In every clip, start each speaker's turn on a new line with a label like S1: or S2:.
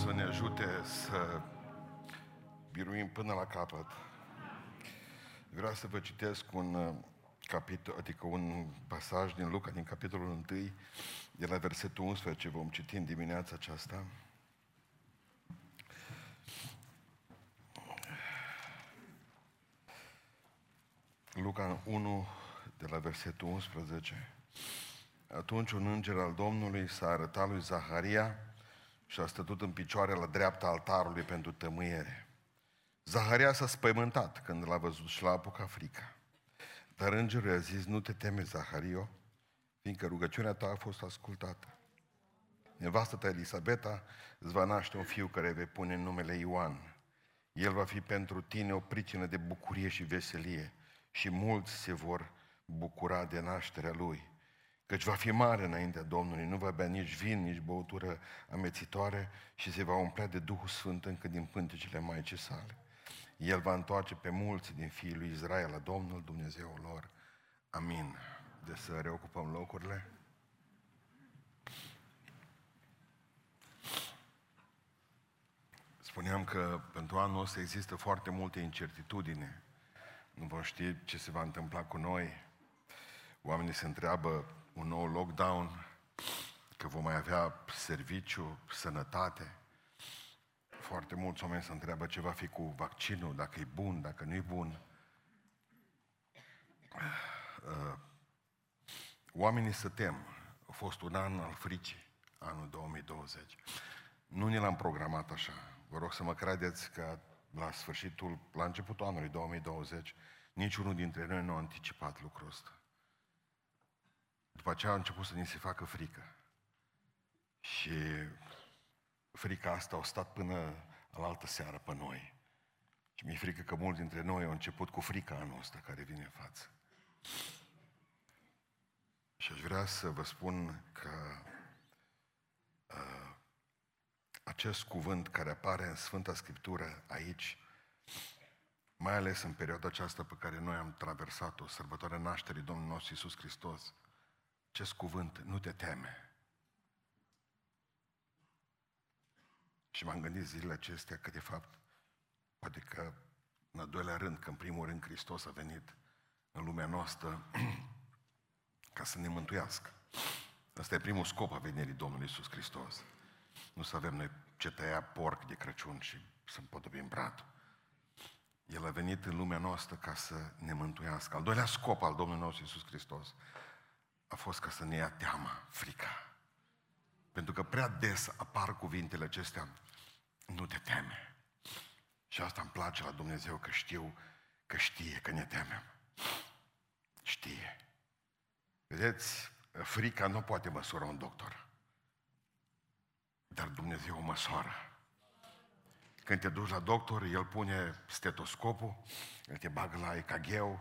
S1: să ne ajute să biruim până la capăt. Vreau să vă citesc un uh, capitol, adică un pasaj din Luca, din capitolul 1, de la versetul 11, vom citi în dimineața aceasta. Luca 1, de la versetul 11. Atunci un înger al Domnului s-a arătat lui Zaharia și a stătut în picioare la dreapta altarului pentru tămâiere. Zaharia s-a spăimântat când l-a văzut și l-a apucat frica. Dar îngerul i-a zis, nu te teme, Zahario, fiindcă rugăciunea ta a fost ascultată. Nevastă ta Elisabeta îți va naște un fiu care vei pune numele Ioan. El va fi pentru tine o pricină de bucurie și veselie și mulți se vor bucura de nașterea lui. Căci va fi mare înaintea Domnului, nu va bea nici vin, nici băutură amețitoare și se va umplea de Duhul Sfânt încă din pântecele Maicii sale. El va întoarce pe mulți din fiii lui Israel la Domnul Dumnezeul lor. Amin. De să reocupăm locurile. Spuneam că pentru anul ăsta există foarte multe incertitudine. Nu vom ști ce se va întâmpla cu noi. Oamenii se întreabă un nou lockdown, că vom mai avea serviciu, sănătate. Foarte mulți oameni se întreabă ce va fi cu vaccinul, dacă e bun, dacă nu e bun. Uh, oamenii se tem. A fost un an al fricii, anul 2020. Nu ne l-am programat așa. Vă rog să mă credeți că la sfârșitul, la începutul anului 2020, niciunul dintre noi nu a anticipat lucrul ăsta. După aceea a început să ni se facă frică. Și frica asta a stat până la altă seară pe noi. Și mi-e frică că mulți dintre noi au început cu frica anul ăsta care vine în față. Și aș vrea să vă spun că uh, acest cuvânt care apare în Sfânta Scriptură aici, mai ales în perioada aceasta pe care noi am traversat-o, sărbătoarea nașterii Domnului nostru Iisus Hristos, acest cuvânt, nu te teme. Și m-am gândit zilele acestea că, de fapt, poate că, în al doilea rând, că în primul rând Hristos a venit în lumea noastră ca să ne mântuiască. Asta e primul scop a venirii Domnului Iisus Hristos. Nu să avem noi ce tăia porc de Crăciun și să împodobim bratul. El a venit în lumea noastră ca să ne mântuiască. Al doilea scop al Domnului nostru Iisus Hristos a fost ca să ne ia teama, frica. Pentru că prea des apar cuvintele acestea, nu te teme. Și asta îmi place la Dumnezeu, că știu, că știe că ne temem. Știe. Vedeți, frica nu poate măsura un doctor. Dar Dumnezeu o măsoară. Când te duci la doctor, el pune stetoscopul, el te bagă la EKG,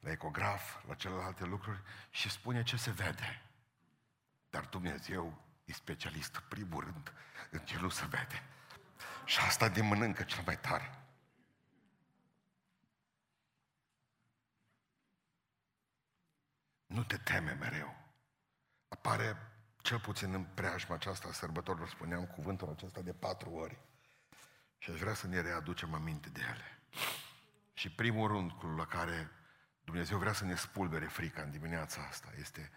S1: la ecograf, la celelalte lucruri și spune ce se vede. Dar Dumnezeu e specialist, primul rând, în ce nu se vede. Și asta din mănâncă cel mai tare. Nu te teme mereu. Apare cel puțin în preajma aceasta a sărbătorilor, spuneam cuvântul acesta de patru ori. Și aș vrea să ne readucem aminte de ele. Și primul rând cu la care Dumnezeu vrea să ne spulbere frica în dimineața asta este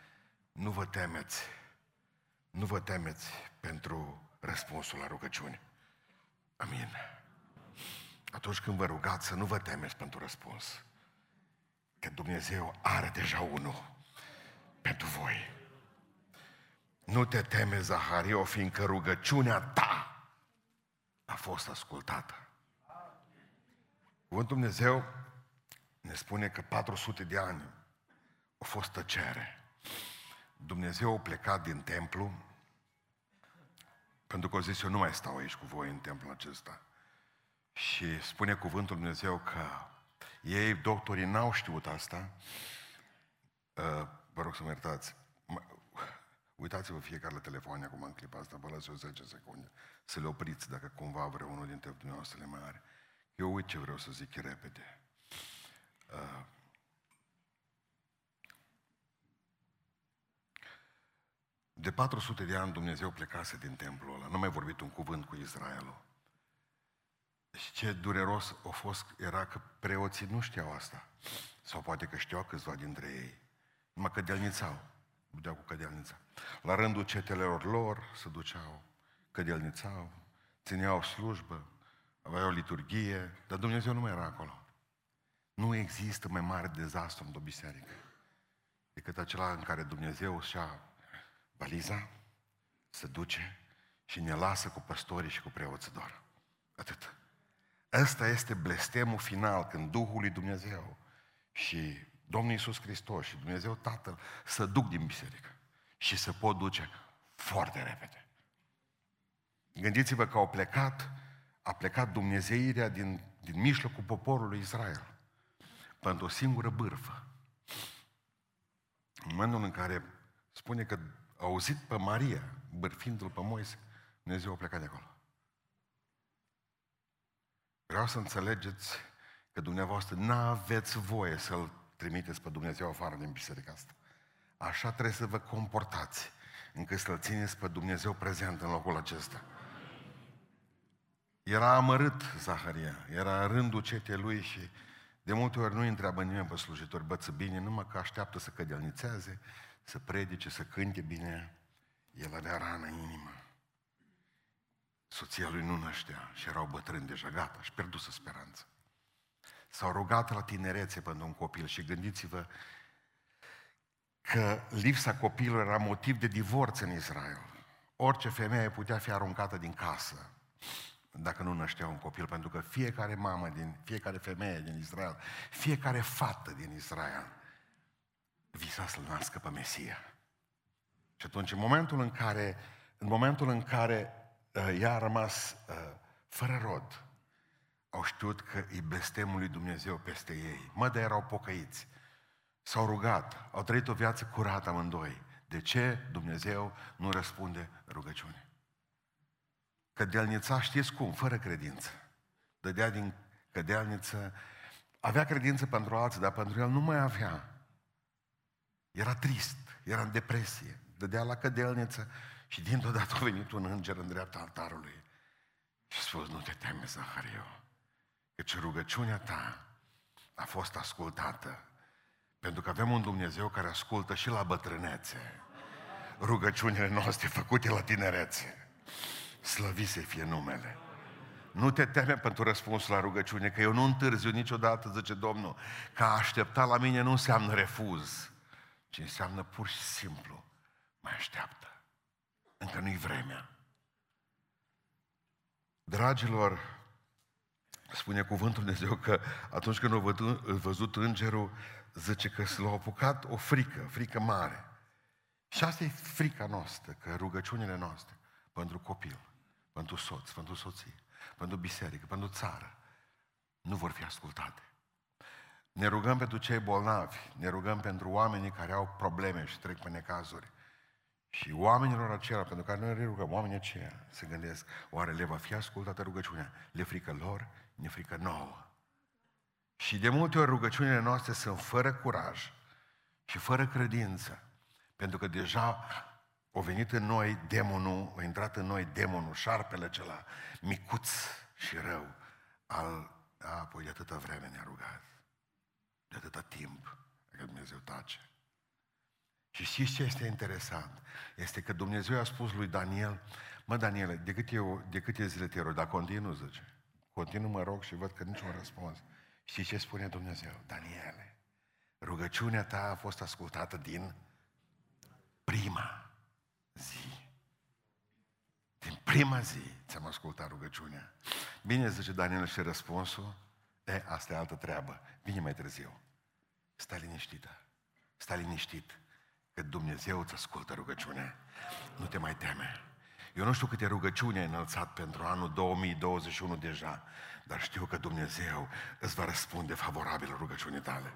S1: nu vă temeți, nu vă temeți pentru răspunsul la rugăciune. Amin. Atunci când vă rugați să nu vă temeți pentru răspuns, că Dumnezeu are deja unul pentru voi. Nu te teme, Zahario, fiindcă rugăciunea ta a fost ascultată. Cuvântul Dumnezeu ne spune că 400 de ani a fost tăcere. Dumnezeu a plecat din templu, pentru că a zis, eu nu mai stau aici cu voi în templul acesta. Și spune cuvântul Dumnezeu că ei, doctorii, n-au știut asta. Uh, vă rog să mă iertați. Uitați-vă fiecare la telefon acum în clipa asta, vă las eu 10 secunde. Să le opriți dacă cumva vreunul dintre dumneavoastră le mai are. Eu uit ce vreau să zic repede. Uh, De 400 de ani Dumnezeu plecase din templul ăla. Nu mai vorbit un cuvânt cu Israelul. Și ce dureros a fost era că preoții nu știau asta. Sau poate că știau câțiva dintre ei. Numai cădelnițau. Budeau cu cădelnița. La rândul cetelelor lor se duceau, cădelnițau, țineau slujbă, aveau liturghie, dar Dumnezeu nu mai era acolo. Nu există mai mare dezastru într-o biserică decât acela în care Dumnezeu și-a baliza, se duce și ne lasă cu păstorii și cu preoții doar. Atât. Ăsta este blestemul final, când Duhul lui Dumnezeu și Domnul Iisus Hristos și Dumnezeu Tatăl să duc din biserică și se pot duce foarte repede. Gândiți-vă că au plecat, a plecat Dumnezeirea din, din mijlocul poporului Israel pentru o singură bârfă. În momentul în care spune că a auzit pe Maria, bârfindu-l pe Moise, Dumnezeu a plecat de acolo. Vreau să înțelegeți că dumneavoastră nu aveți voie să-L trimiteți pe Dumnezeu afară din biserica asta. Așa trebuie să vă comportați, încât să-L țineți pe Dumnezeu prezent în locul acesta. Era amărât Zaharia, era rândul cetei lui și de multe ori nu întreabă nimeni pe slujitori, băță bine, numai că așteaptă să cădelnițeze, să predice, să cânte bine. El avea rană în inimă. Soția lui nu năștea și erau bătrâni deja, gata, și pierduse speranță. S-au rugat la tinerețe pentru un copil și gândiți-vă că lipsa copilului era motiv de divorț în Israel. Orice femeie putea fi aruncată din casă dacă nu năștea un copil, pentru că fiecare mamă din, fiecare femeie din Israel, fiecare fată din Israel visa să-L nască pe Mesia. Și atunci, în momentul în care, în momentul în care uh, ea a rămas uh, fără rod, au știut că e blestemul lui Dumnezeu peste ei. Mă, de erau pocăiți. S-au rugat, au trăit o viață curată amândoi. De ce Dumnezeu nu răspunde rugăciune? Cădelnița, știți cum? Fără credință. Dădea din cădelniță, avea credință pentru alții, dar pentru el nu mai avea. Era trist, era în depresie, dădea la cădelniță și dintr-o dată a venit un înger în dreapta altarului și a spus, nu te teme, Zahariu, căci rugăciunea ta a fost ascultată. Pentru că avem un Dumnezeu care ascultă și la bătrânețe rugăciunile noastre făcute la tinerețe. Slăvi să fie numele. Nu te teme pentru răspunsul la rugăciune, că eu nu întârziu niciodată, zice Domnul, că a aștepta la mine nu înseamnă refuz ci înseamnă pur și simplu, mai așteaptă. Încă nu-i vremea. Dragilor, spune cuvântul Dumnezeu că atunci când a văzut îngerul, zice că s-l-a apucat o frică, frică mare. Și asta e frica noastră, că rugăciunile noastre pentru copil, pentru soț, pentru soție, pentru biserică, pentru țară, nu vor fi ascultate. Ne rugăm pentru cei bolnavi, ne rugăm pentru oamenii care au probleme și trec pe necazuri. Și oamenilor acelea, pentru care noi ne rugăm, oamenii aceia se gândesc, oare le va fi ascultată rugăciunea? Le frică lor, ne frică nouă. Și de multe ori rugăciunile noastre sunt fără curaj și fără credință. Pentru că deja a venit în noi demonul, a intrat în noi demonul, șarpele acela, micuț și rău, al, a, apoi de atâta vreme ne-a rugat de atâta timp, că Dumnezeu tace. Și știți ce este interesant? Este că Dumnezeu a spus lui Daniel, mă Daniel, de câte, eu, de câte zile te rog, dar continuu, zice. Continuu mă rog și văd că niciun răspuns. Știți ce spune Dumnezeu? Daniele, rugăciunea ta a fost ascultată din prima zi. Din prima zi ți-am ascultat rugăciunea. Bine, zice Daniel și răspunsul, e, asta e altă treabă, vine mai târziu. Stai liniștită. Stai liniștit. Că Dumnezeu îți ascultă rugăciunea. Nu te mai teme. Eu nu știu câte rugăciuni ai înălțat pentru anul 2021 deja, dar știu că Dumnezeu îți va răspunde favorabil rugăciunii tale.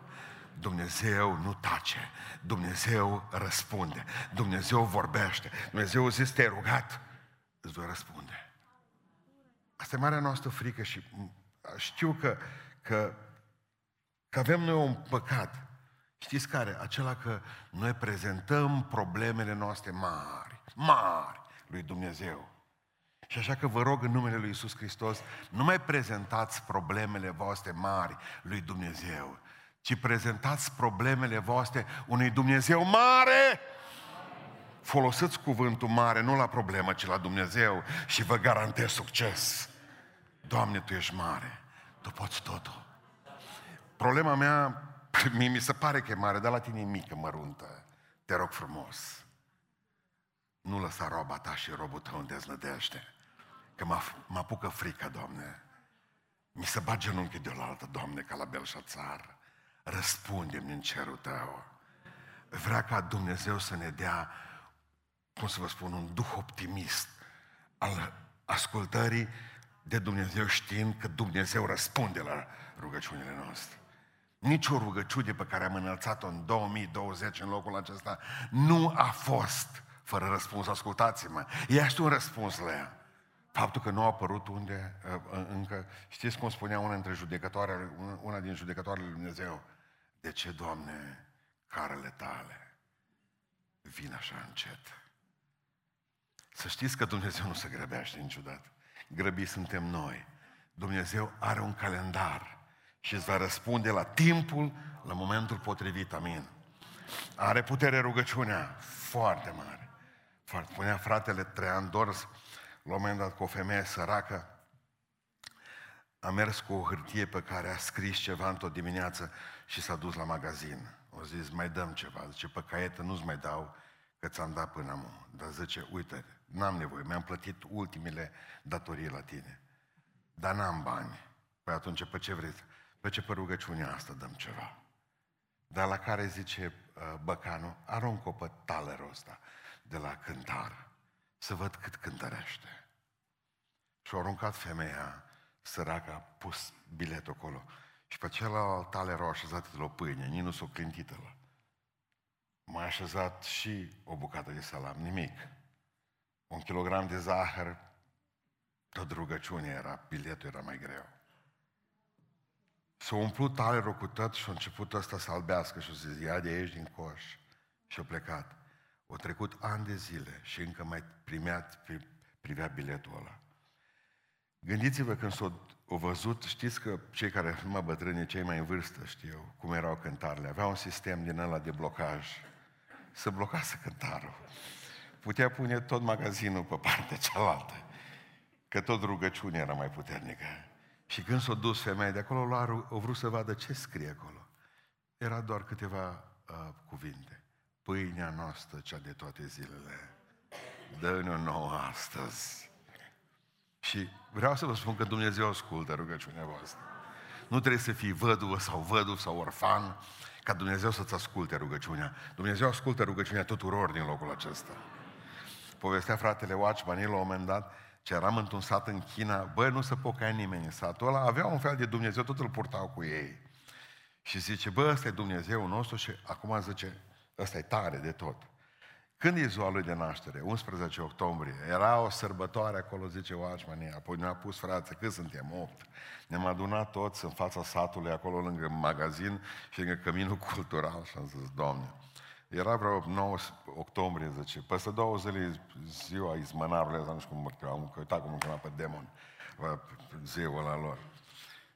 S1: Dumnezeu nu tace, Dumnezeu răspunde, Dumnezeu vorbește, Dumnezeu zis te rugat, îți va răspunde. Asta e marea noastră frică și știu că, că că avem noi un păcat. Știți care? Acela că noi prezentăm problemele noastre mari, mari lui Dumnezeu. Și așa că vă rog în numele Lui Isus Hristos, nu mai prezentați problemele voastre mari lui Dumnezeu, ci prezentați problemele voastre unui Dumnezeu mare. Folosiți cuvântul mare, nu la problemă, ci la Dumnezeu și vă garantez succes. Doamne, Tu ești mare, Tu poți totul. Problema mea, mie mi se pare că e mare, dar la tine e mică, măruntă. Te rog frumos. Nu lăsa roba ta și robul tău în deznădejde. Că mă, mă apucă frica, Doamne. Mi se bat genunchii de altă, Doamne, ca la Belșațar. Răspundem în cerul Tău. Vrea ca Dumnezeu să ne dea, cum să vă spun, un duh optimist al ascultării de Dumnezeu știind că Dumnezeu răspunde la rugăciunile noastre. Nici o rugăciune pe care am înălțat-o în 2020 în locul acesta nu a fost fără răspuns. Ascultați-mă, ești un răspuns la ea. Faptul că nu a apărut unde, uh, încă, știți cum spunea una, dintre judecătoare, una din judecătoarele lui Dumnezeu? De ce, Doamne, carele tale vin așa încet? Să știți că Dumnezeu nu se grăbește niciodată. Grăbi suntem noi. Dumnezeu are un calendar și îți va răspunde la timpul, la momentul potrivit. Amin. Are putere rugăciunea foarte mare. Foarte. Punea fratele Trean Dors, la un moment dat cu o femeie săracă, a mers cu o hârtie pe care a scris ceva într-o dimineață și s-a dus la magazin. O zis, mai dăm ceva. Zice, pe caietă nu-ți mai dau, că ți-am dat până acum. Dar zice, uite, n-am nevoie, mi-am plătit ultimele datorii la tine. Dar n-am bani. Păi atunci, pe ce vreți? Pe ce pe rugăciunea asta dăm ceva? Dar la care zice uh, băcanul, aruncă-o pe talerul ăsta de la cântar, să văd cât cântărește. Și a aruncat femeia săraca, a pus biletul acolo. Și pe celălalt tale erau așezate de la o pâine, nici nu s-o clintită la. Mai așezat și o bucată de salam, nimic. Un kilogram de zahăr, tot rugăciune era, biletul era mai greu. S-a umplut talerul cu tot și a început ăsta să albească și a zis, ia de aici din coș. Și a plecat. Au trecut ani de zile și încă mai primea, privea biletul ăla. Gândiți-vă când s-au văzut, știți că cei care sunt mai bătrâni, cei mai în vârstă, știu cum erau cântarele, aveau un sistem din ăla de blocaj. Să blocase cântarul. Putea pune tot magazinul pe partea cealaltă. Că tot rugăciunea era mai puternică. Și când s-a dus femeia de acolo, au vrut să vadă ce scrie acolo. Era doar câteva uh, cuvinte. Pâinea noastră, cea de toate zilele, dă-ne-o nouă astăzi. Și vreau să vă spun că Dumnezeu ascultă rugăciunea voastră. Nu trebuie să fii văduvă sau văduv sau orfan ca Dumnezeu să-ți asculte rugăciunea. Dumnezeu ascultă rugăciunea tuturor din locul acesta. Povestea fratele Watchman, la un moment dat, ce eram într-un sat în China, băi, nu se pocăia nimeni în satul ăla, avea un fel de Dumnezeu, tot îl purtau cu ei. Și zice, bă, ăsta e Dumnezeu nostru și acum zice, ăsta e tare de tot. Când e ziua lui de naștere? 11 octombrie. Era o sărbătoare acolo, zice Watchman, apoi ne-a pus frață, cât suntem? 8. Ne-am adunat toți în fața satului, acolo lângă magazin și lângă căminul cultural și am zis, Doamne, era vreo 9 octombrie, zice, peste două zile ziua izmănarului, nu știu cum mă cheamă, că uita cum mă chema pe demon, ziua la lor.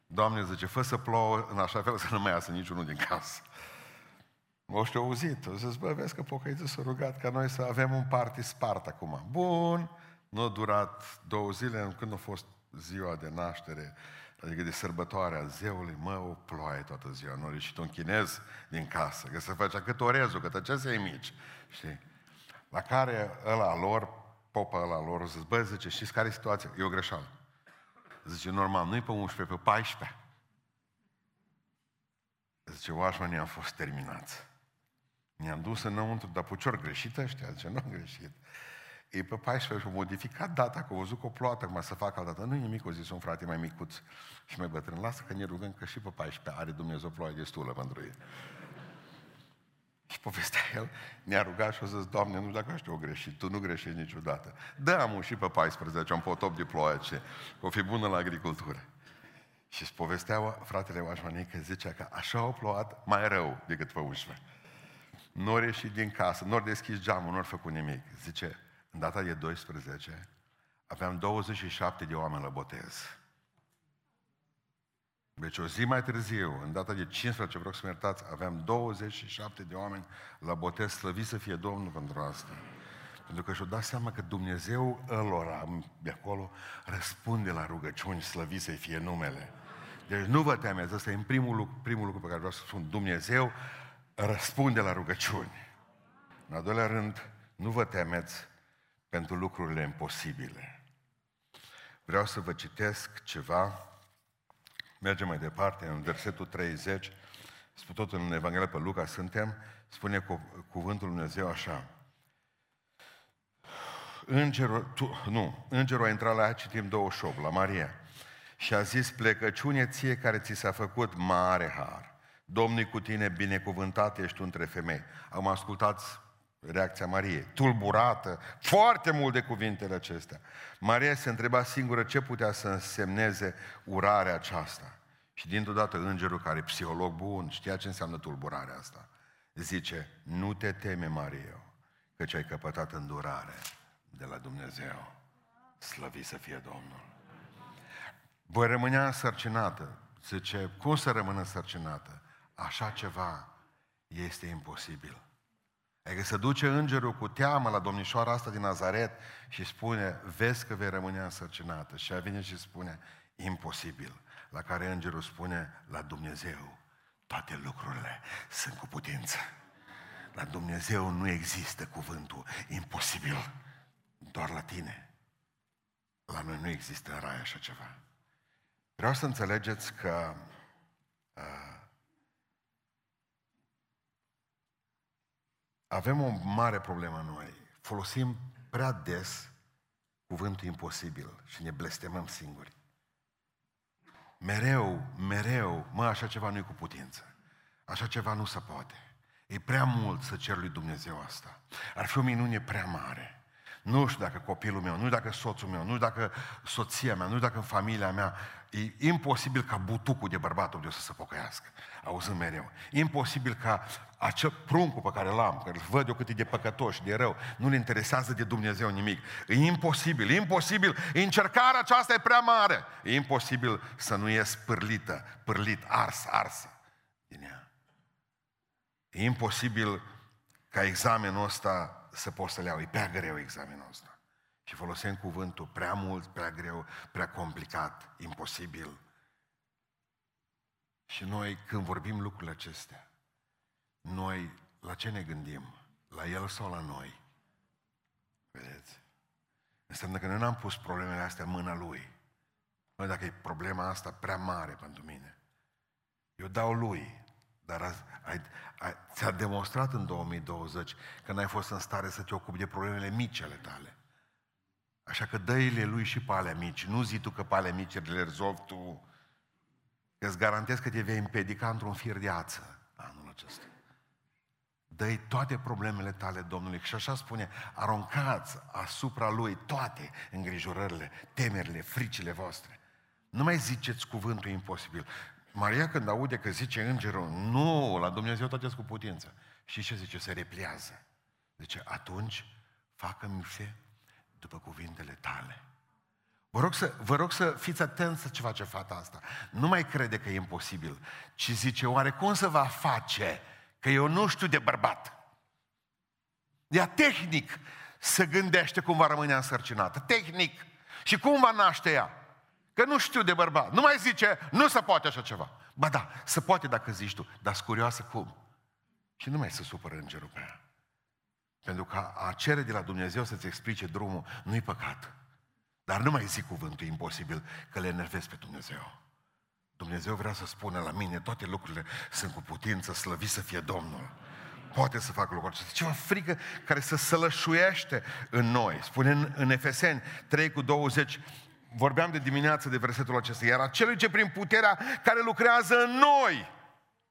S1: Doamne, zice, fă să plouă în așa fel să nu mai iasă niciunul din casă. O știu auzit, o zis, bă, vezi că pocăiță s-a rugat ca noi să avem un party spart acum. Bun, nu a durat două zile, când a fost ziua de naștere, adică de sărbătoarea zeului, mă, o ploaie toată ziua, nu și un chinez din casă, că se făcea cât orezul, cât acestea mici, știi? La care ăla lor, popa ăla lor, zis, bă, zice, știți care e situația? E o greșeală. Zice, normal, nu-i pe 11, pe 14. Zice, oașmanii am fost terminați. Ne-am dus înăuntru, dar pucior greșit ăștia, zice, nu am greșit. E pe 14 și modificat data, că au văzut că o ploată, acum să facă altă dată. Nu nimic, o zis un frate mai micuț și mai bătrân. Lasă că ne rugăm că și pe 14 are Dumnezeu ploaie destulă pentru ei. Și povestea el, ne-a rugat și a zis, Doamne, nu știu dacă știu o greșit, Tu nu greșești niciodată. Dă am și pe 14, am potop de ploaie, ce o fi bună la agricultură. Și îți povestea fratele Oașmanic că zicea că așa au plouat mai rău decât pe 11. Nu ori ieșit din casă, nu ori deschis geamul, nu ori făcut nimic. Zice, în data de 12, aveam 27 de oameni la botez. Deci o zi mai târziu, în data de 15, vreau să mă iertați, aveam 27 de oameni la botez, slăvit să fie Domnul pentru asta. Pentru că și-o dat seama că Dumnezeu ălora de acolo răspunde la rugăciuni, slăvit să fie numele. Deci nu vă temeți, ăsta e primul lucru, primul lucru pe care vreau să spun. Dumnezeu răspunde la rugăciuni. În al doilea rând, nu vă temeți pentru lucrurile imposibile. Vreau să vă citesc ceva. Mergem mai departe, în versetul 30, spune tot în Evanghelia pe Luca suntem, spune cu, cuvântul Lui Dumnezeu așa. Îngerul, tu, nu, îngerul a intrat la ea, citim 28, la Maria, și a zis, plecăciune ție care ți s-a făcut mare har. Domnul cu tine, binecuvântat ești tu între femei. Am ascultat reacția Mariei, tulburată, foarte mult de cuvintele acestea. Maria se întreba singură ce putea să însemneze urarea aceasta. Și dintr-o dată îngerul, care e psiholog bun, știa ce înseamnă tulburarea asta, zice, nu te teme, Maria, căci ai căpătat îndurare de la Dumnezeu. Slăvit să fie Domnul. Voi rămânea însărcinată. Zice, cum să rămână însărcinată? Așa ceva este imposibil. Adică să duce îngerul cu teamă la domnișoara asta din Nazaret și spune, vezi că vei rămâne însărcinată. Și ea vine și spune, imposibil. La care îngerul spune, la Dumnezeu toate lucrurile sunt cu putință. La Dumnezeu nu există cuvântul imposibil, doar la tine. La noi nu există în rai așa ceva. Vreau să înțelegeți că uh, avem o mare problemă noi. Folosim prea des cuvântul imposibil și ne blestemăm singuri. Mereu, mereu, mă, așa ceva nu e cu putință. Așa ceva nu se poate. E prea mult să cer lui Dumnezeu asta. Ar fi o minune prea mare. Nu știu dacă copilul meu, nu știu dacă soțul meu, nu știu dacă soția mea, nu știu dacă în familia mea, e imposibil ca butucul de bărbatul meu să se pocăiască, auzând mereu. Imposibil ca acel pruncul pe care l-am, care îl văd eu cât e de păcătos de rău, nu-l interesează de Dumnezeu nimic. E imposibil, e imposibil. Încercarea aceasta e prea mare. E imposibil să nu ies pârlită, pârlit, ars, arsă din ea. E imposibil ca examenul ăsta să poți să le iau. E prea greu examenul ăsta. Și folosim cuvântul prea mult, prea greu, prea complicat, imposibil. Și noi, când vorbim lucrurile acestea, noi la ce ne gândim? La el sau la noi? Vedeți? Înseamnă că noi n-am pus problemele astea în mâna lui. Noi, dacă e problema asta prea mare pentru mine, eu dau lui. Dar ai, ai, ți-a demonstrat în 2020 că n-ai fost în stare să te ocupi de problemele mici ale tale. Așa că dă lui și pe alea mici. Nu zi tu că pe alea mici le rezolvi tu. Că îți garantez că te vei împedica într-un fir de ață anul acesta. dă toate problemele tale Domnului. Și așa spune, aruncați asupra Lui toate îngrijorările, temerile, fricile voastre. Nu mai ziceți cuvântul imposibil. Maria când aude că zice îngerul, nu, la Dumnezeu toate cu putință. Și ce zice? Se repliază. Zice, atunci facă-mi se după cuvintele tale. Vă rog, să, vă rog să fiți atenți ce face fata asta. Nu mai crede că e imposibil, ci zice, oare cum să va face că eu nu știu de bărbat? Ea tehnic se gândește cum va rămâne însărcinată. Tehnic. Și cum va naște ea? Că nu știu de bărbat. Nu mai zice, nu se poate așa ceva. Ba da, se poate dacă zici tu, dar curioasă cum. Și nu mai se supără îngerul pe ea. Pentru că a cere de la Dumnezeu să-ți explice drumul nu-i păcat. Dar nu mai zic cuvântul imposibil că le enervezi pe Dumnezeu. Dumnezeu vrea să spună la mine, toate lucrurile sunt cu putință, slăvi să fie Domnul. Poate să facă lucrul acesta. Ceva frică care să sălășuiește în noi. Spune în, în Efeseni 3 cu 20, vorbeam de dimineață de versetul acesta, iar acelui ce prin puterea care lucrează în noi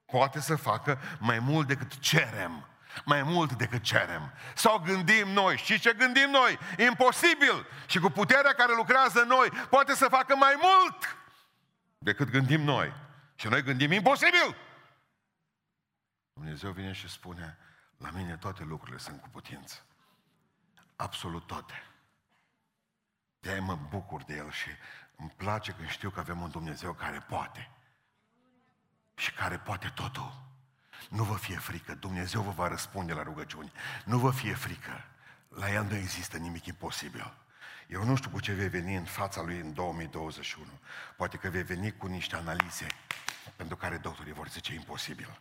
S1: poate să facă mai mult decât cerem. Mai mult decât cerem. Sau gândim noi. Și ce gândim noi? Imposibil. Și cu puterea care lucrează în noi poate să facă mai mult decât gândim noi. Și noi gândim imposibil. Dumnezeu vine și spune, la mine toate lucrurile sunt cu putință. Absolut toate. De mă bucur de El și îmi place când știu că avem un Dumnezeu care poate. Și care poate totul. Nu vă fie frică, Dumnezeu vă va răspunde la rugăciuni. Nu vă fie frică. La El nu există nimic imposibil. Eu nu știu cu ce vei veni în fața lui în 2021. Poate că vei veni cu niște analize pentru care doctorii vor zice imposibil.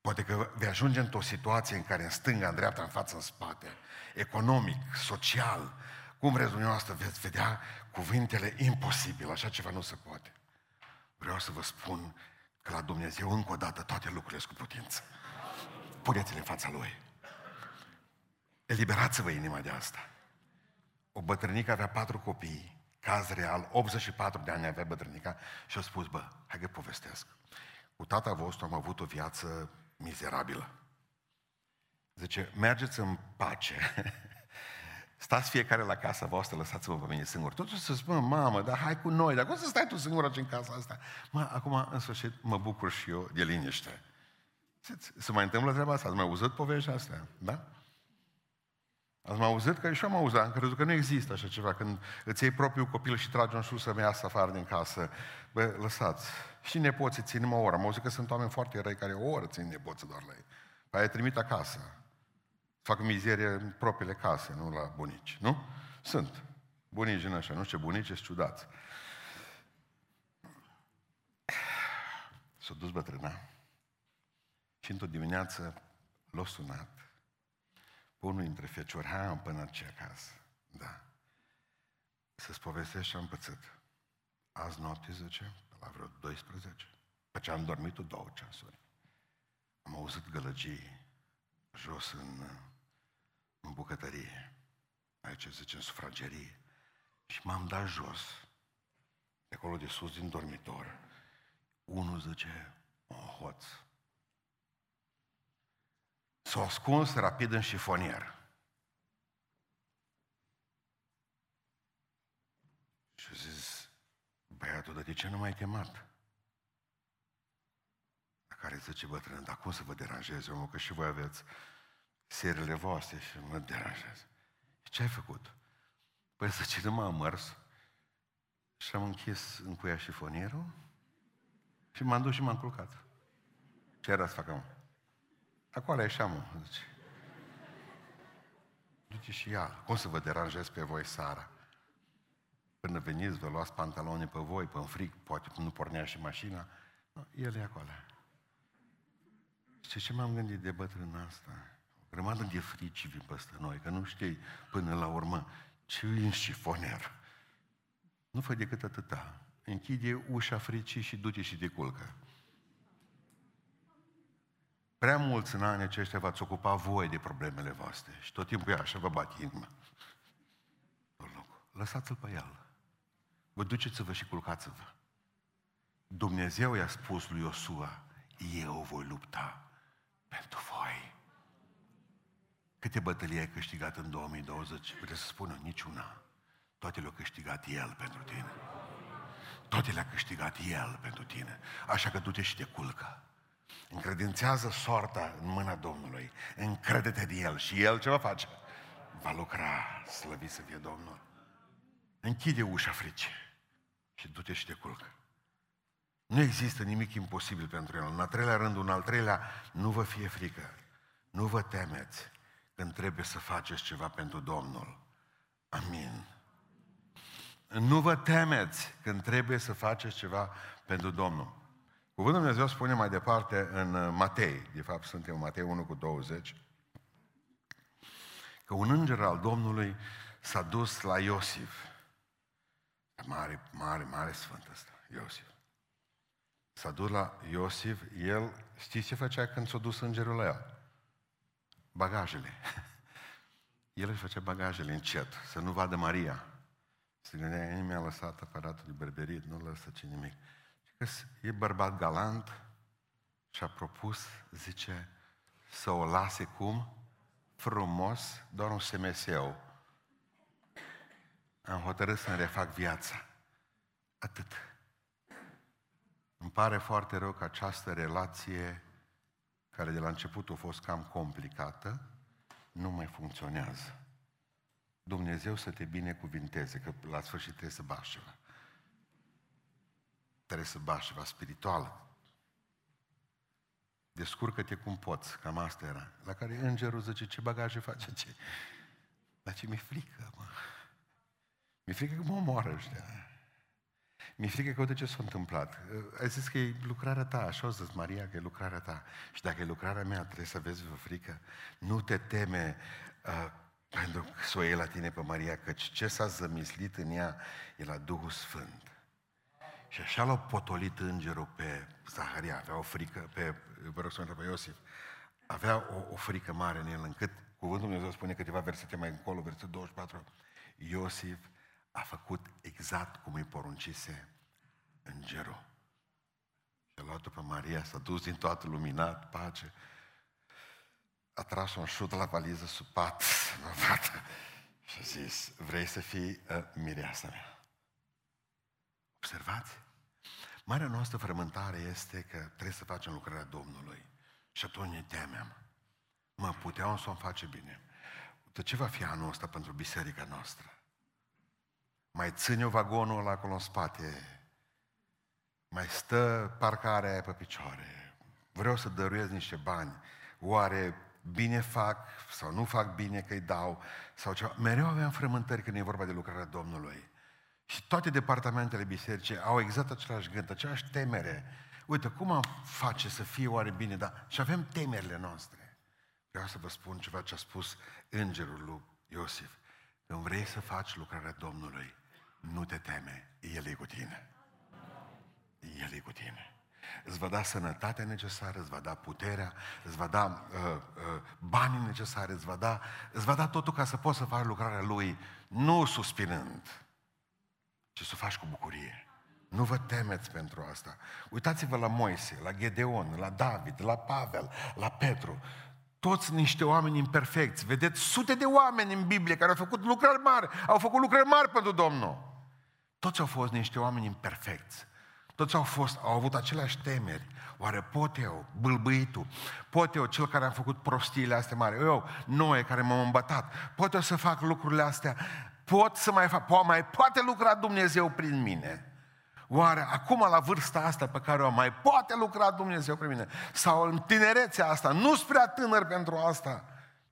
S1: Poate că vei ajunge într-o situație în care în stânga, în dreapta, în față, în spate, economic, social, cum vreți dumneavoastră, veți vedea cuvintele imposibil, așa ceva nu se poate. Vreau să vă spun că la Dumnezeu încă o dată toate lucrurile sunt cu putință. Puneți-le în fața Lui. Eliberați-vă inima de asta. O bătrânică avea patru copii, caz real, 84 de ani avea bătrânica și a spus, bă, hai că povestesc. Cu tata vostru am avut o viață mizerabilă. Zice, mergeți în pace, stați fiecare la casa voastră, lăsați-mă pe mine singur. Totuși să spună, mamă, dar hai cu noi, dar cum să stai tu singur aici în casa asta? Mă, acum, în sfârșit, mă bucur și eu de liniște. Se mai întâmplă treaba asta? Ați mai auzit poveștia asta? Da? Ați mai auzit? Că și eu am auzit, am crezut că nu există așa ceva. Când îți iei propriul copil și tragi un sus să iasă afară din casă, bă, lăsați. Și nepoții țin o oră. Am auzit că sunt oameni foarte răi care o oră țin nepoții doar la ei. Păi ai trimit acasă. Fac mizerie în propriile case, nu la bunici. Nu? Sunt. Bunici în așa. Nu știu ce bunici, sunt ciudați. S-a dus bătrâna. Și într-o dimineață l-a sunat unul dintre feciori, hai am până ce acasă. Da. Să-ți povestesc ce am pățit. Azi noapte, zice, la vreo 12, pe ce am dormit două ceasuri. Am auzit gălăgii jos în, în bucătărie. Aici zice în sufragerie. Și m-am dat jos. De acolo de sus, din dormitor. Unul zice, un hoț S-a ascuns rapid în șifonier. Și a zis, băiatul, dar de ce nu m-ai chemat? La care zice bătrân, dar cum să vă deranjeze, omul, că și voi aveți serile voastre și mă deranjează. Ce ai făcut? Păi să ce nu m-am mers și am închis în cuia șifonierul și m-am dus și m-am culcat. Ce era să fac acum? Acolo e mă, zice. Duce și ea. Cum să vă deranjez pe voi seara? Până veniți, vă luați pantaloni pe voi, pe frig, poate nu pornea și mașina. No, el e acolo. Și ce m-am gândit de bătrâna asta? O grămadă de frici vin peste noi, că nu știi până la urmă ce e în șifoner. Nu fă decât atâta. Închide ușa fricii și du-te și de culcă. Prea mulți în anii aceștia v-ați ocupa voi de problemele voastre și tot timpul e așa vă bate inima. Lăsați-l pe el. Vă duceți-vă și culcați-vă. Dumnezeu i-a spus lui Iosua, eu voi lupta pentru voi. Câte bătălii ai câștigat în 2020? Vreau să spună, niciuna. Toate le-a câștigat El pentru tine. Toate le-a câștigat El pentru tine. Așa că du-te și te culcă. Încredințează soarta în mâna Domnului. Încrede-te de El. Și El ce va face? Va lucra, slăvit să fie Domnul. Închide ușa fricii și du-te și te culcă. Nu există nimic imposibil pentru El. În al treilea rând, un al treilea, nu vă fie frică. Nu vă temeți când trebuie să faceți ceva pentru Domnul. Amin. Nu vă temeți când trebuie să faceți ceva pentru Domnul. Cuvântul Dumnezeu spune mai departe în uh, Matei, de fapt suntem în Matei 1 cu 20, că un înger al Domnului s-a dus la Iosif. Mare, mare, mare sfânt ăsta, Iosif. S-a dus la Iosif, el, știți ce făcea când s-a dus îngerul la el? Bagajele. El își făcea bagajele încet, să nu vadă Maria. Se gândea, mi-a lăsat aparatul de berberit, nu lăsă ce nimic. Că e bărbat galant și a propus, zice, să o lase cum? Frumos, doar un semeseu. Am hotărât să-mi refac viața. Atât. Îmi pare foarte rău că această relație, care de la început a fost cam complicată, nu mai funcționează. Dumnezeu să te binecuvinteze, că la sfârșit trebuie să bași ceva. Trebuie să bași ceva spiritual. Descurcă-te cum poți, cam asta era. La care îngerul zice, ce bagaje face, ce? Dar ce mi-e frică, mă. Mi-e frică că mă omoară ăștia. Mi-e frică că uite ce s-a întâmplat. Ai zis că e lucrarea ta, așa o zis Maria, că e lucrarea ta. Și dacă e lucrarea mea, trebuie să vezi vă frică. Nu te teme uh, pentru că să o iei la tine pe Maria, căci ce s-a zămislit în ea e la Duhul Sfânt. Și așa l-a potolit îngerul pe Zaharia, avea o frică, pe, vă rog să pe Iosif, avea o, o frică mare în el, încât cuvântul Dumnezeu spune câteva versete mai încolo, versetul 24, Iosif a făcut exact cum îi poruncise îngerul. Și a luat-o pe Maria, s-a dus din toată luminat, pace, a tras un șut la valiză sub pat, și a zis, vrei să fii uh, mireasa mea? Observați? Marea noastră frământare este că trebuie să facem lucrarea Domnului. Și atunci ne temem. Mă, puteam să o face bine. De ce va fi anul ăsta pentru biserica noastră? Mai ține vagonul ăla acolo în spate. Mai stă parcarea aia pe picioare. Vreau să dăruiesc niște bani. Oare bine fac sau nu fac bine că îi dau sau ceva. Mereu aveam frământări când e vorba de lucrarea Domnului. Și toate departamentele bisericii au exact același gând, aceeași temere. Uite, cum am face să fie oare bine, dar și avem temerile noastre. Vreau să vă spun ceva ce a spus îngerul lui Iosif. Când vrei să faci lucrarea Domnului, nu te teme, El e cu tine. El e cu tine. Îți va da sănătatea necesară, îți va da puterea, îți va da uh, uh, banii necesari, îți va da, îți va da totul ca să poți să faci lucrarea Lui, nu suspinând ci să o faci cu bucurie. Nu vă temeți pentru asta. Uitați-vă la Moise, la Gedeon, la David, la Pavel, la Petru. Toți niște oameni imperfecți. Vedeți sute de oameni în Biblie care au făcut lucrări mari, au făcut lucrări mari pentru Domnul. Toți au fost niște oameni imperfecți. Toți au, fost, au avut aceleași temeri. Oare pot eu, bâlbâitul, pot eu, cel care am făcut prostiile astea mari, eu, noi care m-am îmbătat, pot eu să fac lucrurile astea pot să mai fac, po- mai poate lucra Dumnezeu prin mine. Oare acum la vârsta asta pe care o mai poate lucra Dumnezeu prin mine? Sau în tinerețea asta, nu sunt prea tânăr pentru asta?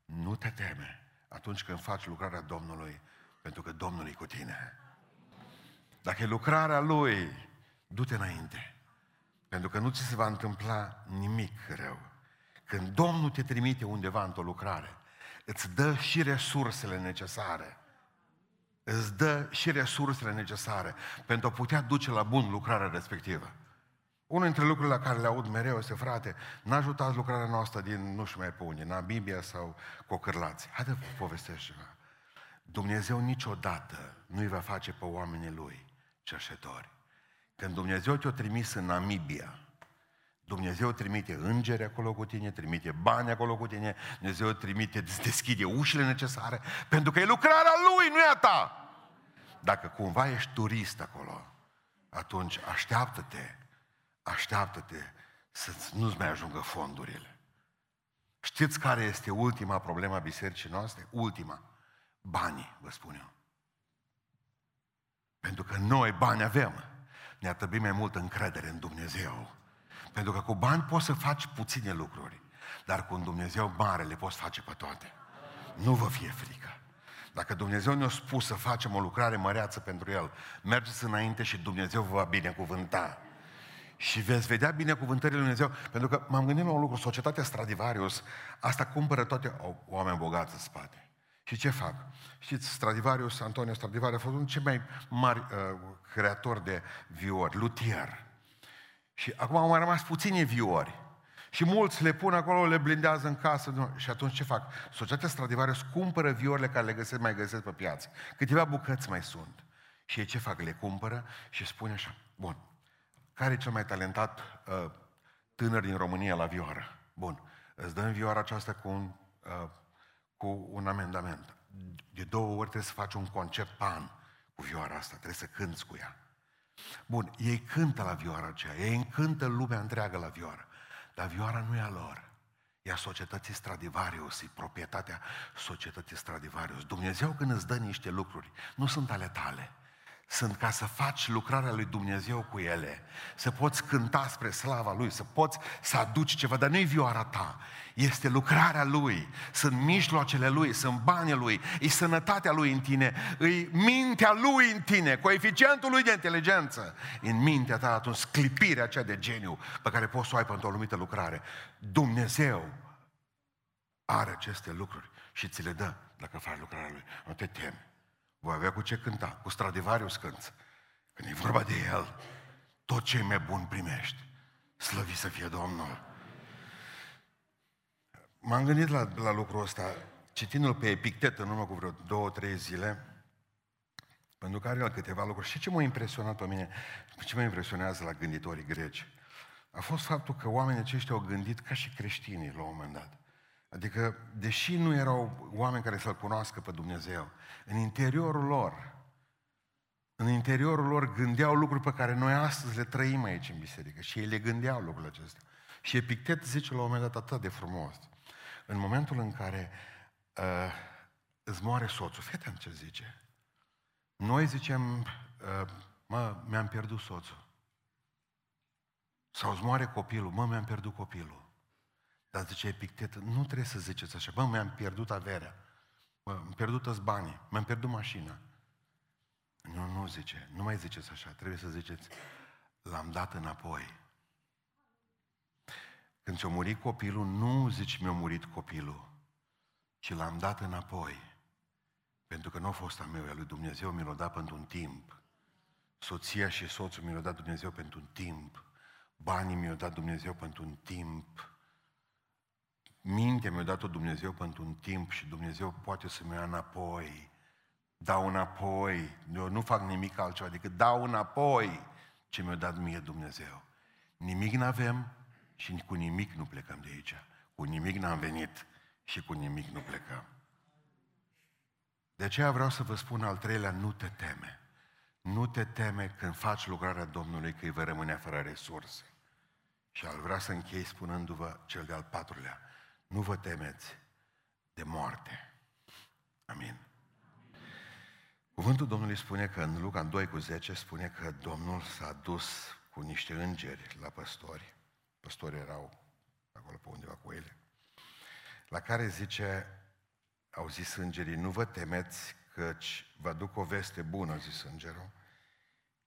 S1: Nu te teme atunci când faci lucrarea Domnului, pentru că Domnul e cu tine. Dacă e lucrarea Lui, du-te înainte. Pentru că nu ți se va întâmpla nimic rău. Când Domnul te trimite undeva într-o lucrare, îți dă și resursele necesare îți dă și resursele necesare pentru a putea duce la bun lucrarea respectivă. Unul dintre lucrurile la care le aud mereu este, frate, n-ajutați lucrarea noastră din nu știu mai pe unde, Namibia sau Cocârlați. Haideți să povestesc ceva. Dumnezeu niciodată nu îi va face pe oamenii Lui cerșetori. Când Dumnezeu te-a trimis în Namibia, Dumnezeu trimite îngeri acolo cu tine, trimite bani acolo cu tine, Dumnezeu trimite, deschide ușile necesare, pentru că e lucrarea Lui, nu e a ta. Dacă cumva ești turist acolo, atunci așteaptă-te, așteaptă-te să nu-ți mai ajungă fondurile. Știți care este ultima problemă a bisericii noastre? Ultima. Banii, vă spun eu. Pentru că noi bani avem. Ne-a trebuit mai mult încredere în Dumnezeu pentru că cu bani poți să faci puține lucruri, dar cu un Dumnezeu mare le poți face pe toate. Nu vă fie frică. Dacă Dumnezeu ne-a spus să facem o lucrare măreață pentru El, mergeți înainte și Dumnezeu vă va binecuvânta. Și veți vedea binecuvântările Lui Dumnezeu, pentru că m-am gândit la un lucru, societatea Stradivarius, asta cumpără toate oameni bogați în spate. Și ce fac? Știți, Stradivarius, Antonio Stradivarius a fost unul cei mai mari uh, creatori de viori, luthier. Și acum au mai rămas puține viori. Și mulți le pun acolo, le blindează în casă. Și atunci ce fac? Societatea Stradivarius cumpără viorile care le găsesc, mai găsesc pe piață. Câteva bucăți mai sunt. Și ei ce fac? Le cumpără și spune așa, bun, care e cel mai talentat uh, tânăr din România la vioară? Bun, îți dăm vioara aceasta cu un, uh, cu un amendament. De două ori trebuie să faci un concert pan cu vioara asta, trebuie să cânți cu ea. Bun, ei cântă la vioara aceea, ei încântă lumea întreagă la vioară, dar vioara nu e a lor. E a societății Stradivarius, e proprietatea societății Stradivarius. Dumnezeu când îți dă niște lucruri, nu sunt ale tale, sunt ca să faci lucrarea lui Dumnezeu cu ele, să poți cânta spre slava Lui, să poți să aduci ceva, dar nu-i vioara ta, este lucrarea Lui, sunt mijloacele Lui, sunt banii Lui, e sănătatea Lui în tine, e mintea Lui în tine, coeficientul Lui de inteligență în mintea ta, atunci sclipirea aceea de geniu pe care poți să o ai pentru o anumită lucrare. Dumnezeu are aceste lucruri și ți le dă dacă faci lucrarea Lui. Nu te temi. Voi avea cu ce cânta, cu Stradivarius cânți. Când e vorba de El, tot ce e mai bun primești. Slăvi să fie Domnul. M-am gândit la, la lucrul ăsta, citindu-l pe Epictet în urmă cu vreo două, trei zile, pentru că are el câteva lucruri. Și ce m-a impresionat pe mine, ce mă impresionează la gânditorii greci, a fost faptul că oamenii aceștia au gândit ca și creștinii la un moment dat. Adică, deși nu erau oameni care să-L cunoască pe Dumnezeu, în interiorul lor, în interiorul lor gândeau lucruri pe care noi astăzi le trăim aici în biserică și ei le gândeau lucrurile acestea. Și Epictet zice la un moment dat atât de frumos. În momentul în care uh, îți moare soțul, fii atent ce zice. Noi zicem, uh, mă, mi-am pierdut soțul. Sau îți moare copilul, mă, mi-am pierdut copilul. Dar zice Epictet, nu trebuie să ziceți așa, bă, mi-am pierdut averea, bă, am pierdut toți banii, mi-am pierdut mașina. Nu, nu zice, nu mai ziceți așa, trebuie să ziceți, l-am dat înapoi. Când ți-a murit copilul, nu zici mi-a murit copilul, ci l-am dat înapoi. Pentru că nu a fost a meu, e lui Dumnezeu mi l-a dat pentru un timp. Soția și soțul mi l-a dat Dumnezeu pentru un timp. Banii mi-au dat Dumnezeu pentru un timp. Mintea mi-a dat-o Dumnezeu pentru un timp și Dumnezeu poate să-mi ia înapoi. Dau înapoi. Eu nu fac nimic altceva decât dau înapoi ce mi-a dat mie Dumnezeu. Nimic n-avem și cu nimic nu plecăm de aici. Cu nimic n-am venit și cu nimic nu plecăm. De aceea vreau să vă spun al treilea, nu te teme. Nu te teme când faci lucrarea Domnului că îi vă rămâne fără resurse. Și al vrea să închei spunându-vă cel de-al patrulea nu vă temeți de moarte. Amin. Cuvântul Domnului spune că în Luca 2 cu 10 spune că Domnul s-a dus cu niște îngeri la păstori. Păstorii erau acolo pe undeva cu ele. La care zice, au zis îngerii, nu vă temeți căci vă duc o veste bună, zis îngerul,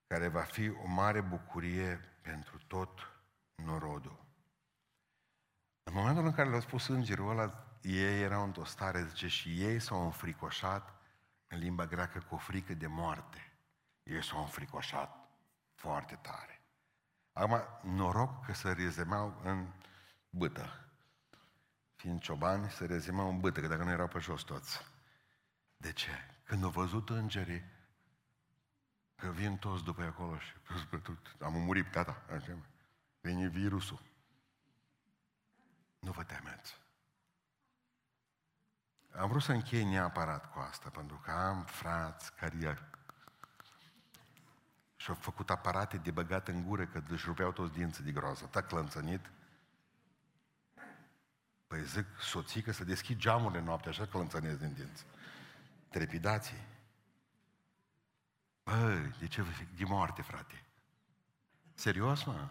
S1: care va fi o mare bucurie pentru tot norodul. În momentul în care le-a spus îngerul ăla, ei erau într-o stare, zice, și ei s-au înfricoșat în limba greacă cu o frică de moarte. Ei s-au înfricoșat foarte tare. Acum, noroc că se rezemeau în bâtă. Fiind ciobani, se rezemeau în bâtă, că dacă nu erau pe jos toți. De ce? Când au văzut îngerii, că vin toți după acolo și am murit, gata, vine virusul. Nu vă temeți. Am vrut să închei neapărat cu asta, pentru că am frați care și-au făcut aparate de băgat în gură, că își rupeau toți dinții de groază. Atât clănțănit. Păi zic, soțică, să deschid geamurile noapte, așa clănțănesc din dinți. Trepidații. Băi, de ce de moarte, frate? Serios, mă?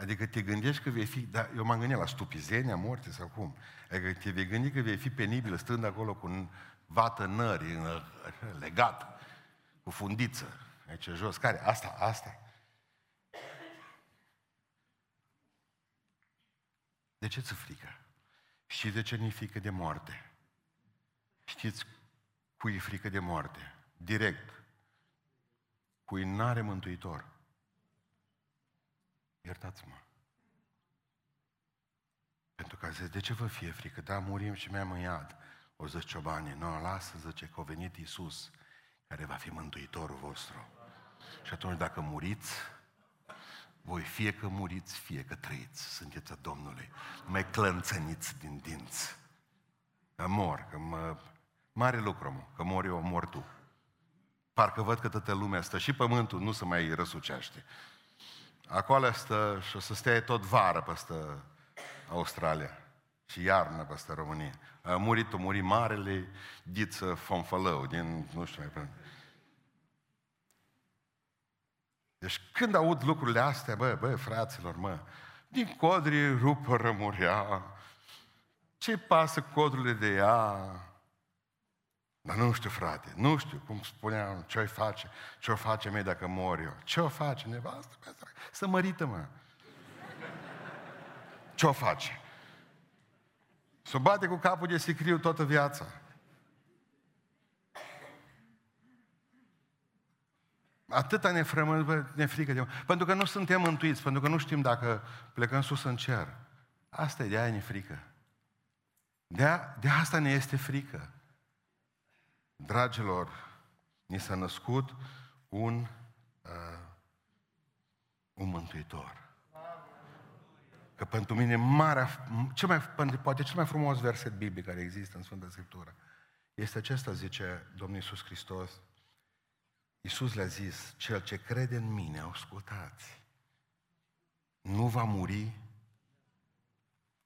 S1: Adică te gândești că vei fi, dar eu m-am gândit la stupizenia, moarte sau cum. Adică te vei gândi că vei fi penibil stând acolo cu vată nări, legat, cu fundiță, aici jos. Care? Asta, asta. De ce ți frică? Știți de ce nu frică de moarte? Știți cui e frică de moarte? Direct. Cui n-are mântuitor. Iertați-mă. Pentru că a zis, de ce vă fie frică? Da, murim și mi-am în iad. O zice ciobanii, nu, lasă, zice, că a venit Iisus, care va fi mântuitorul vostru. Și atunci dacă muriți, voi fie că muriți, fie că trăiți, sunteți a Domnului. Nu mai clănțăniți din dinți. Că mor, că mă... Mare lucru, mă, că mor eu, mor tu. Parcă văd că toată lumea stă și pământul nu se mai răsucește. Acolo stă și o să stea tot vară peste Australia și iarnă peste România. A murit, a murit marele Ghiță Fonfălău din, nu știu mai până. Deci când aud lucrurile astea, bă, bă, fraților, mă, din codri rupă rămurea, ce pasă codrurile de ea? Dar nu știu, frate, nu știu, cum spuneam, ce-o face, ce-o face mie dacă mor eu. Ce-o face nevastă? Să mărită, mă. Ce-o face? Să bate cu capul de sicriu toată viața. Atâta ne frămă, ne frică de Pentru că nu suntem mântuiți, pentru că nu știm dacă plecăm sus în cer. Asta e, de aia ne frică. De, de asta ne este frică. Dragilor, ni s-a născut un, uh, un mântuitor. Că pentru mine marea, cel mai, poate cel mai frumos verset biblic care există în Sfânta Scriptură este acesta, zice Domnul Iisus Hristos. Iisus le-a zis, cel ce crede în mine, ascultați, nu va muri,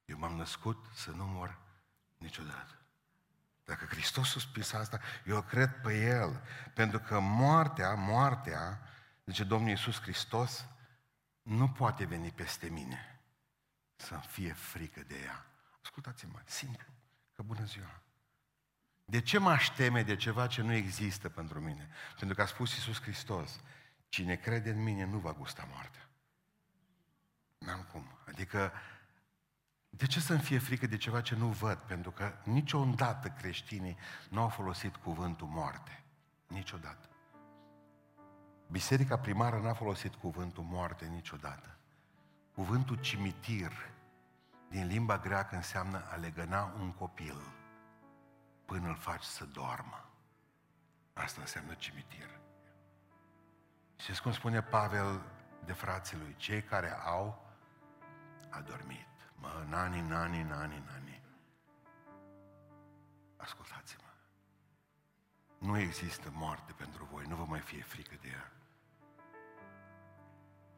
S1: eu m-am născut să nu mor niciodată. Dacă Hristos a spus asta, eu cred pe El. Pentru că moartea, moartea, zice Domnul Iisus Hristos, nu poate veni peste mine să-mi fie frică de ea. Ascultați-mă, simplu, că bună ziua. De ce mă aș teme de ceva ce nu există pentru mine? Pentru că a spus Iisus Hristos, cine crede în mine nu va gusta moartea. N-am cum. Adică, de ce să-mi fie frică de ceva ce nu văd? Pentru că niciodată creștinii nu au folosit cuvântul moarte. Niciodată. Biserica primară n-a folosit cuvântul moarte niciodată. Cuvântul cimitir din limba greacă înseamnă a legăna un copil până îl faci să doarmă. Asta înseamnă cimitir. Și cum spune Pavel de frații lui, cei care au adormit. Mă, nani, nani, nani, nani. Ascultați-mă. Nu există moarte pentru voi, nu vă mai fie frică de ea.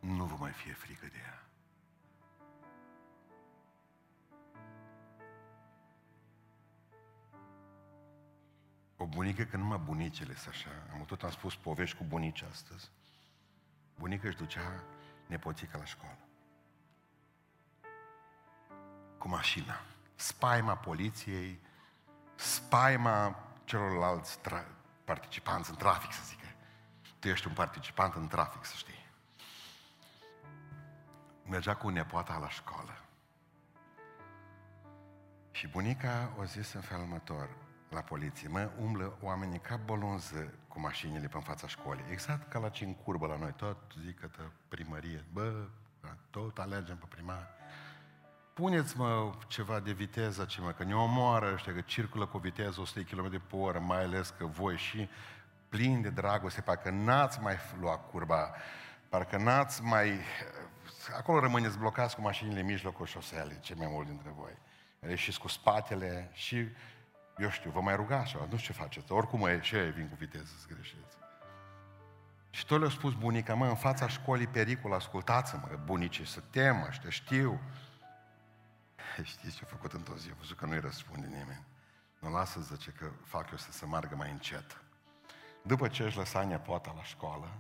S1: Nu vă mai fie frică de ea. O bunică, că numai bunicele sunt așa, am tot am spus povești cu bunici astăzi. Bunica își ducea nepoțica la școală. Cu mașina. Spaima poliției, spaima celorlalți tra- participanți în trafic, să zic. Tu ești un participant în trafic, să știi. Mergea cu nepoata la școală. Și bunica o zis în felul următor, la poliție, mă, umblă oamenii ca bolunză cu mașinile pe fața școlii. Exact ca la ce în curbă la noi, tot zic că primărie, bă, tot alegem pe primar. Puneți-mă ceva de viteză, ce mă, că ne omoară ăștia, că circulă cu viteză 100 km pe oră, mai ales că voi și plin de dragoste, parcă n-ați mai luat curba, parcă n-ați mai... Acolo rămâneți blocați cu mașinile în mijlocul șoselei, cei mai mulți dintre voi. Reșiți cu spatele și eu știu, vă mai ruga așa, nu știu ce faceți. Oricum e, și vin cu viteză să greșeți. Și tot le-a spus bunica, mă, în fața școlii pericol, ascultați-mă, bunicii, să temă, știu, știu. Știți ce a făcut într-o zi? A văzut că nu-i răspunde nimeni. Nu lasă, zice, că fac eu să se meargă mai încet. După ce își lăsa nepoata la școală,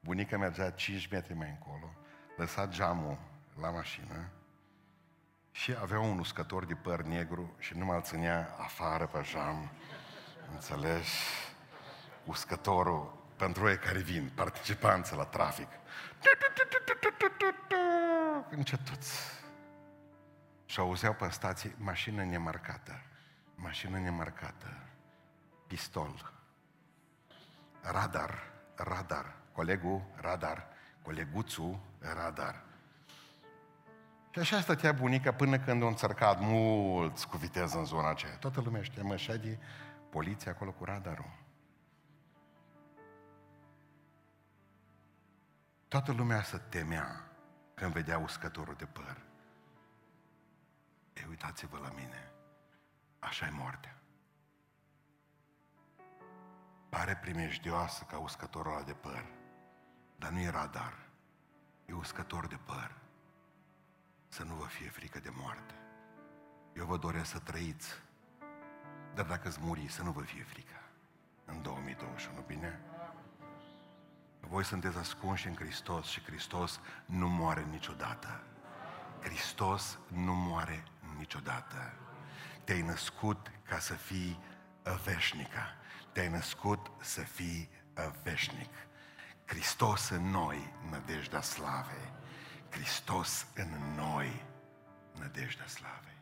S1: bunica mergea 5 metri mai încolo, lăsa geamul la mașină și avea un uscător de păr negru și nu mă ținea afară pe jam. Înțelegi? Uscătorul pentru ei care vin, participanți la trafic. Încetuți. Și auzeau pe stație mașină nemarcată, mașină nemarcată, pistol, radar, radar, colegul radar, coleguțul radar. Și așa stătea bunica până când au înțărcat mulți cu viteză în zona aceea. Toată lumea știa, mă, de poliția acolo cu radarul. Toată lumea se temea când vedea uscătorul de păr. Ei, uitați-vă la mine. așa e moartea. Pare primejdioasă ca uscătorul ăla de păr, dar nu e radar. E uscător de păr. Să nu vă fie frică de moarte. Eu vă doresc să trăiți, dar dacă îți muri, să nu vă fie frică în 2021, bine? Voi sunteți ascunși în Hristos și Hristos nu moare niciodată. Hristos nu moare niciodată. Te-ai născut ca să fii veșnică. Te-ai născut să fii veșnic. Hristos în noi, nădejdea slavei. Hristos în noi, nădejdea slavei.